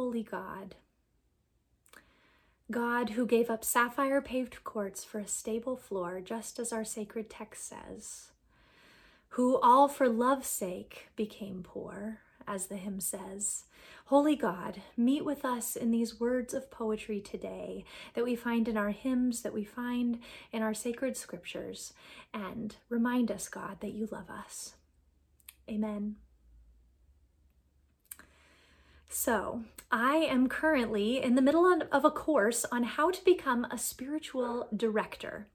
holy God. God who gave up sapphire paved courts for a stable floor, just as our sacred text says, who all for love's sake became poor, as the hymn says. Holy God, meet with us in these words of poetry today that we find in our hymns, that we find in our sacred scriptures, and remind us, God, that you love us. Amen. So, I am currently in the middle of a course on how to become a spiritual director.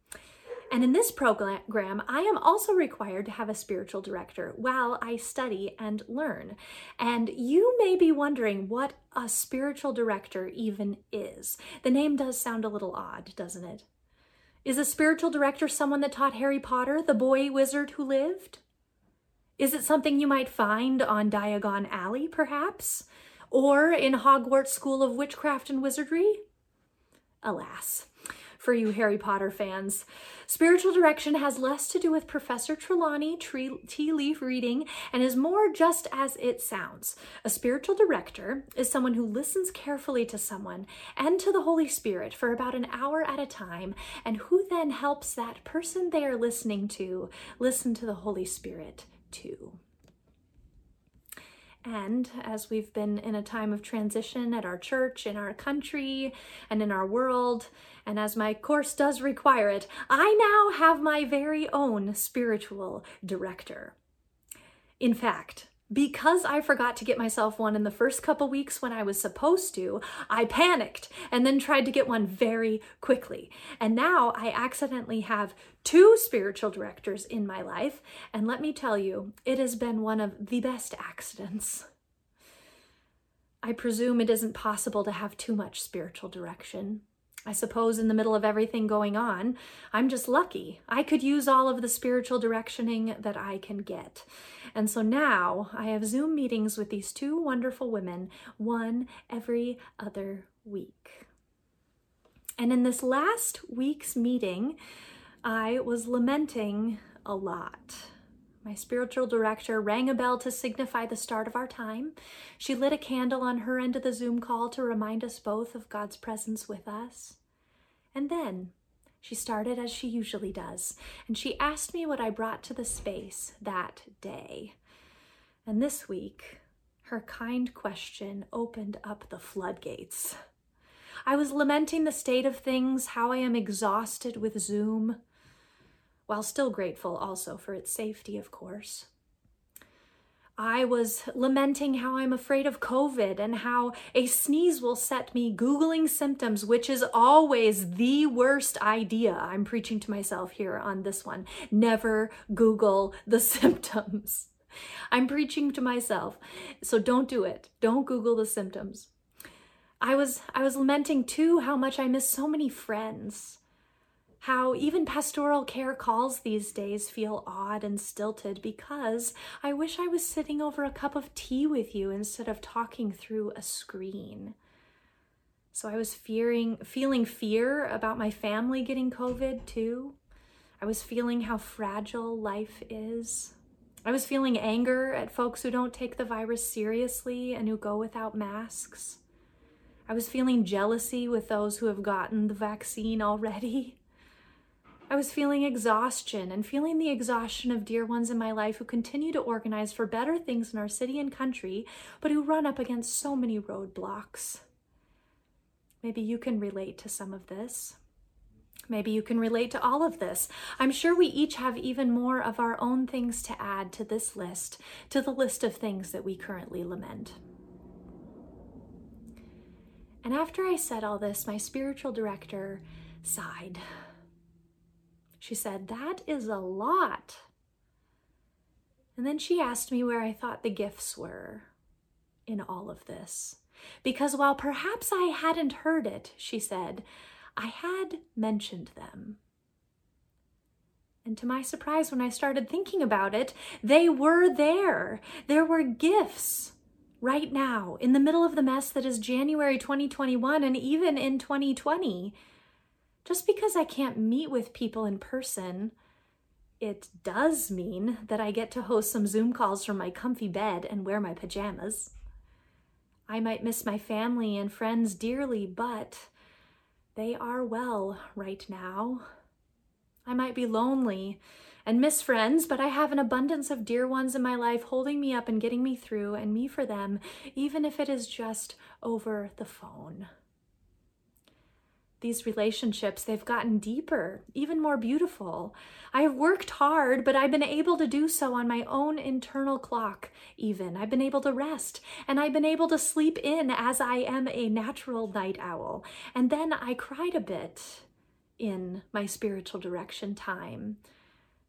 And in this program, I am also required to have a spiritual director while I study and learn. And you may be wondering what a spiritual director even is. The name does sound a little odd, doesn't it? Is a spiritual director someone that taught Harry Potter, the boy wizard who lived? Is it something you might find on Diagon Alley, perhaps? Or in Hogwarts School of Witchcraft and Wizardry? Alas for you Harry Potter fans. Spiritual direction has less to do with Professor Trelawney tea leaf reading and is more just as it sounds. A spiritual director is someone who listens carefully to someone and to the Holy Spirit for about an hour at a time, and who then helps that person they are listening to listen to the Holy Spirit too. And as we've been in a time of transition at our church, in our country, and in our world, and as my course does require it, I now have my very own spiritual director. In fact, because I forgot to get myself one in the first couple weeks when I was supposed to, I panicked and then tried to get one very quickly. And now I accidentally have two spiritual directors in my life. And let me tell you, it has been one of the best accidents. I presume it isn't possible to have too much spiritual direction. I suppose in the middle of everything going on, I'm just lucky. I could use all of the spiritual directioning that I can get. And so now I have Zoom meetings with these two wonderful women, one every other week. And in this last week's meeting, I was lamenting a lot. My spiritual director rang a bell to signify the start of our time. She lit a candle on her end of the Zoom call to remind us both of God's presence with us. And then she started as she usually does, and she asked me what I brought to the space that day. And this week, her kind question opened up the floodgates. I was lamenting the state of things, how I am exhausted with Zoom while still grateful also for its safety, of course. I was lamenting how I'm afraid of COVID and how a sneeze will set me Googling symptoms, which is always the worst idea. I'm preaching to myself here on this one. Never Google the symptoms. I'm preaching to myself. So don't do it. Don't Google the symptoms. I was I was lamenting too how much I miss so many friends how even pastoral care calls these days feel odd and stilted because I wish I was sitting over a cup of tea with you instead of talking through a screen. So I was fearing feeling fear about my family getting COVID too. I was feeling how fragile life is. I was feeling anger at folks who don't take the virus seriously and who go without masks. I was feeling jealousy with those who have gotten the vaccine already. I was feeling exhaustion and feeling the exhaustion of dear ones in my life who continue to organize for better things in our city and country, but who run up against so many roadblocks. Maybe you can relate to some of this. Maybe you can relate to all of this. I'm sure we each have even more of our own things to add to this list, to the list of things that we currently lament. And after I said all this, my spiritual director sighed. She said, That is a lot. And then she asked me where I thought the gifts were in all of this. Because while perhaps I hadn't heard it, she said, I had mentioned them. And to my surprise, when I started thinking about it, they were there. There were gifts right now in the middle of the mess that is January 2021 and even in 2020. Just because I can't meet with people in person, it does mean that I get to host some Zoom calls from my comfy bed and wear my pajamas. I might miss my family and friends dearly, but they are well right now. I might be lonely and miss friends, but I have an abundance of dear ones in my life holding me up and getting me through, and me for them, even if it is just over the phone these relationships, they've gotten deeper, even more beautiful. I have worked hard, but I've been able to do so on my own internal clock, even. I've been able to rest, and I've been able to sleep in as I am a natural night owl. And then I cried a bit in my spiritual direction time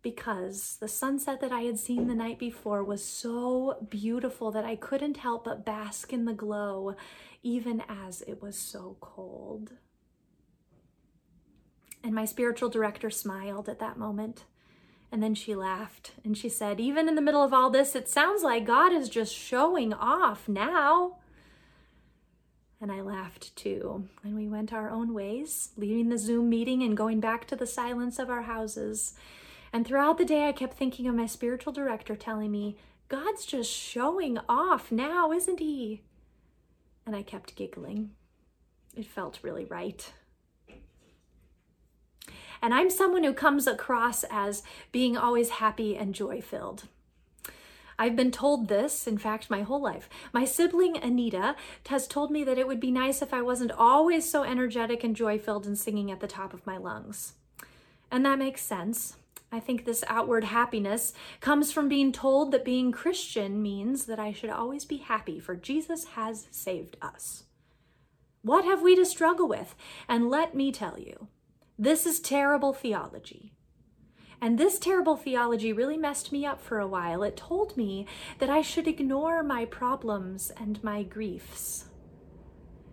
because the sunset that I had seen the night before was so beautiful that I couldn't help but bask in the glow, even as it was so cold. And my spiritual director smiled at that moment. And then she laughed and she said, Even in the middle of all this, it sounds like God is just showing off now. And I laughed too. And we went our own ways, leaving the Zoom meeting and going back to the silence of our houses. And throughout the day, I kept thinking of my spiritual director telling me, God's just showing off now, isn't he? And I kept giggling. It felt really right. And I'm someone who comes across as being always happy and joy filled. I've been told this, in fact, my whole life. My sibling Anita has told me that it would be nice if I wasn't always so energetic and joy filled and singing at the top of my lungs. And that makes sense. I think this outward happiness comes from being told that being Christian means that I should always be happy, for Jesus has saved us. What have we to struggle with? And let me tell you, this is terrible theology. And this terrible theology really messed me up for a while. It told me that I should ignore my problems and my griefs,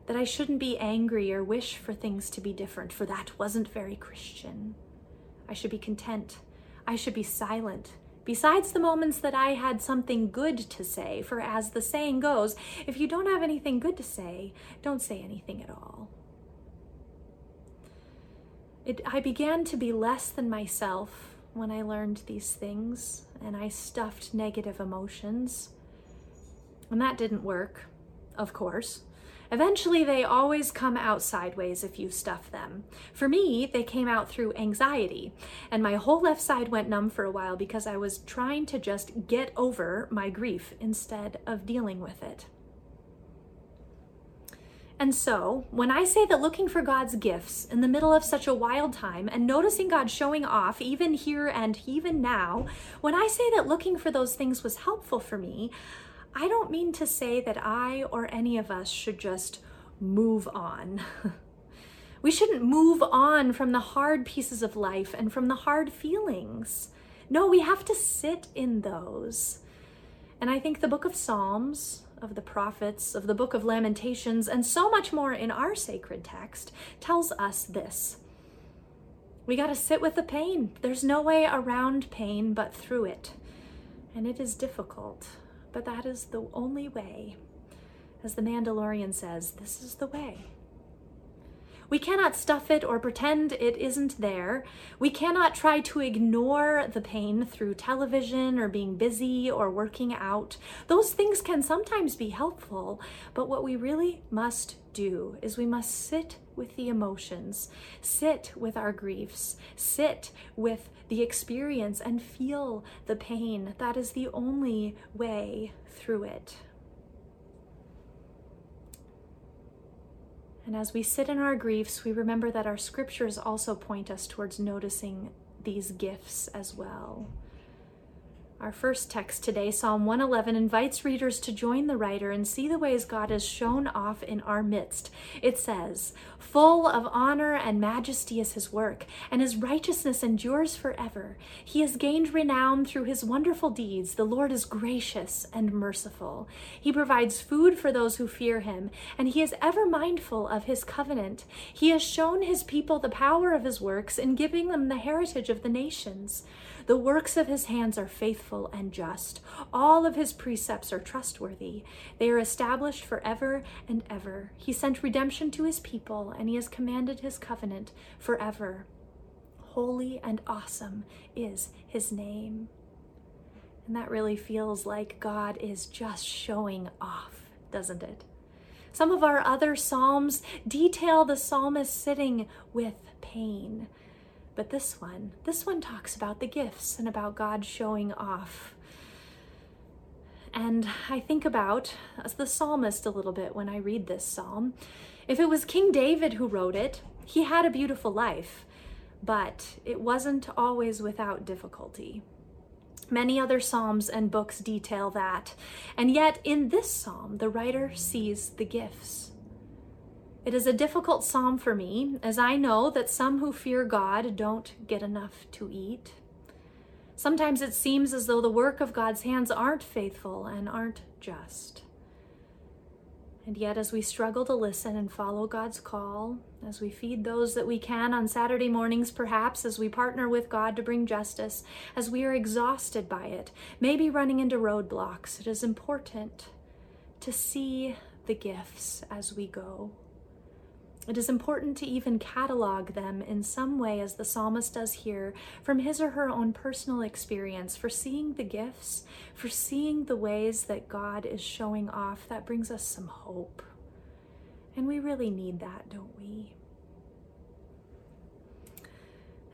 that I shouldn't be angry or wish for things to be different, for that wasn't very Christian. I should be content. I should be silent. Besides the moments that I had something good to say, for as the saying goes, if you don't have anything good to say, don't say anything at all. It, I began to be less than myself when I learned these things and I stuffed negative emotions. And that didn't work, of course. Eventually, they always come out sideways if you stuff them. For me, they came out through anxiety, and my whole left side went numb for a while because I was trying to just get over my grief instead of dealing with it. And so, when I say that looking for God's gifts in the middle of such a wild time and noticing God showing off even here and even now, when I say that looking for those things was helpful for me, I don't mean to say that I or any of us should just move on. we shouldn't move on from the hard pieces of life and from the hard feelings. No, we have to sit in those. And I think the book of Psalms, of the prophets, of the book of Lamentations, and so much more in our sacred text tells us this. We got to sit with the pain. There's no way around pain but through it. And it is difficult, but that is the only way. As the Mandalorian says, this is the way. We cannot stuff it or pretend it isn't there. We cannot try to ignore the pain through television or being busy or working out. Those things can sometimes be helpful, but what we really must do is we must sit with the emotions, sit with our griefs, sit with the experience and feel the pain. That is the only way through it. And as we sit in our griefs, we remember that our scriptures also point us towards noticing these gifts as well. Our first text today, Psalm 111, invites readers to join the writer and see the ways God has shown off in our midst. It says, Full of honor and majesty is his work, and his righteousness endures forever. He has gained renown through his wonderful deeds. The Lord is gracious and merciful. He provides food for those who fear him, and he is ever mindful of his covenant. He has shown his people the power of his works in giving them the heritage of the nations. The works of his hands are faithful and just. All of his precepts are trustworthy. They are established forever and ever. He sent redemption to his people, and he has commanded his covenant forever. Holy and awesome is his name. And that really feels like God is just showing off, doesn't it? Some of our other psalms detail the psalmist sitting with pain. But this one, this one talks about the gifts and about God showing off. And I think about as the psalmist a little bit when I read this psalm. If it was King David who wrote it, he had a beautiful life, but it wasn't always without difficulty. Many other psalms and books detail that, and yet in this psalm, the writer sees the gifts. It is a difficult psalm for me, as I know that some who fear God don't get enough to eat. Sometimes it seems as though the work of God's hands aren't faithful and aren't just. And yet, as we struggle to listen and follow God's call, as we feed those that we can on Saturday mornings, perhaps, as we partner with God to bring justice, as we are exhausted by it, maybe running into roadblocks, it is important to see the gifts as we go. It is important to even catalog them in some way, as the psalmist does here, from his or her own personal experience, for seeing the gifts, for seeing the ways that God is showing off. That brings us some hope. And we really need that, don't we?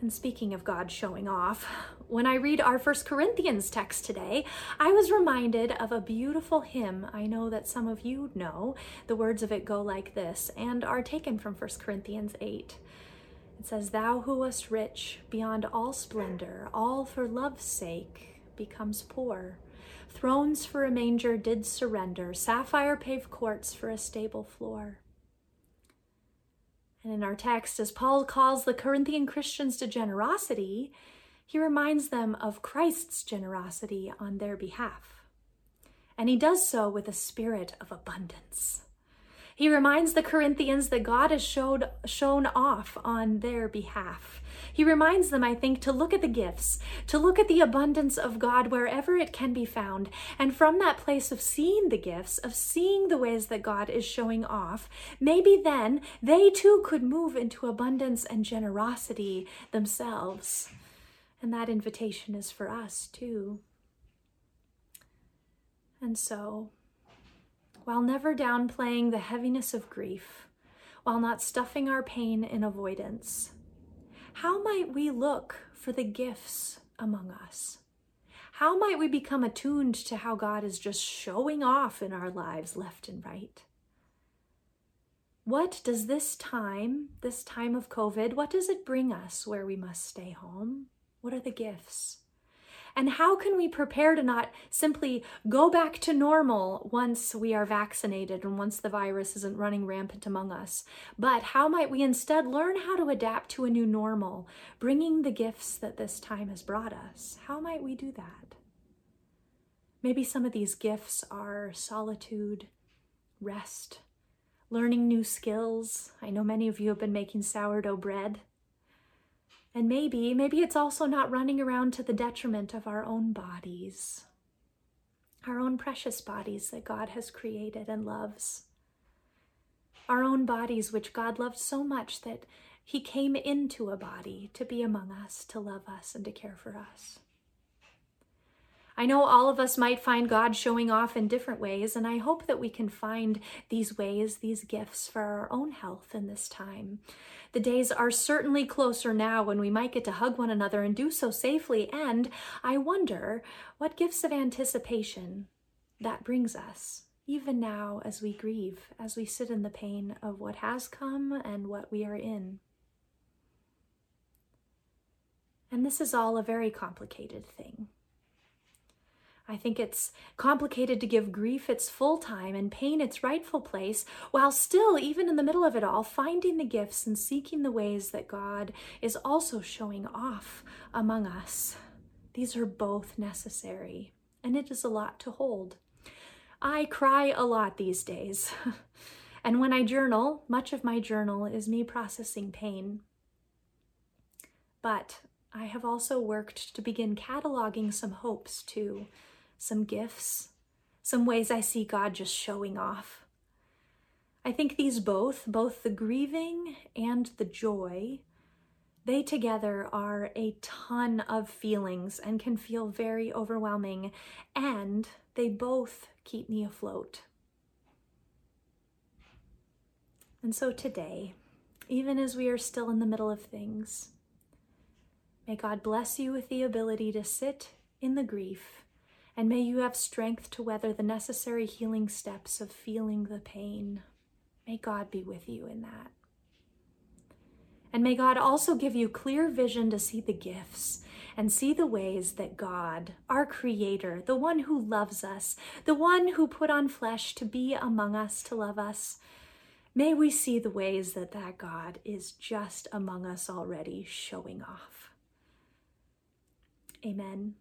And speaking of God showing off, when I read our First Corinthians text today, I was reminded of a beautiful hymn I know that some of you know. The words of it go like this and are taken from First Corinthians 8. It says, Thou who wast rich beyond all splendor, all for love's sake becomes poor. Thrones for a manger did surrender, sapphire paved courts for a stable floor. And in our text, as Paul calls the Corinthian Christians to generosity, he reminds them of Christ's generosity on their behalf. And he does so with a spirit of abundance. He reminds the Corinthians that God has showed, shown off on their behalf. He reminds them, I think, to look at the gifts, to look at the abundance of God wherever it can be found. And from that place of seeing the gifts, of seeing the ways that God is showing off, maybe then they too could move into abundance and generosity themselves. And that invitation is for us too. And so, while never downplaying the heaviness of grief, while not stuffing our pain in avoidance, how might we look for the gifts among us? How might we become attuned to how God is just showing off in our lives left and right? What does this time, this time of COVID, what does it bring us where we must stay home? What are the gifts? And how can we prepare to not simply go back to normal once we are vaccinated and once the virus isn't running rampant among us? But how might we instead learn how to adapt to a new normal, bringing the gifts that this time has brought us? How might we do that? Maybe some of these gifts are solitude, rest, learning new skills. I know many of you have been making sourdough bread. And maybe, maybe it's also not running around to the detriment of our own bodies, our own precious bodies that God has created and loves. Our own bodies, which God loved so much that He came into a body to be among us, to love us, and to care for us. I know all of us might find God showing off in different ways, and I hope that we can find these ways, these gifts for our own health in this time. The days are certainly closer now when we might get to hug one another and do so safely, and I wonder what gifts of anticipation that brings us, even now as we grieve, as we sit in the pain of what has come and what we are in. And this is all a very complicated thing. I think it's complicated to give grief its full time and pain its rightful place, while still, even in the middle of it all, finding the gifts and seeking the ways that God is also showing off among us. These are both necessary, and it is a lot to hold. I cry a lot these days. and when I journal, much of my journal is me processing pain. But I have also worked to begin cataloging some hopes too some gifts, some ways I see God just showing off. I think these both, both the grieving and the joy, they together are a ton of feelings and can feel very overwhelming, and they both keep me afloat. And so today, even as we are still in the middle of things, may God bless you with the ability to sit in the grief, and may you have strength to weather the necessary healing steps of feeling the pain. May God be with you in that. And may God also give you clear vision to see the gifts and see the ways that God, our Creator, the one who loves us, the one who put on flesh to be among us, to love us, may we see the ways that that God is just among us already, showing off. Amen.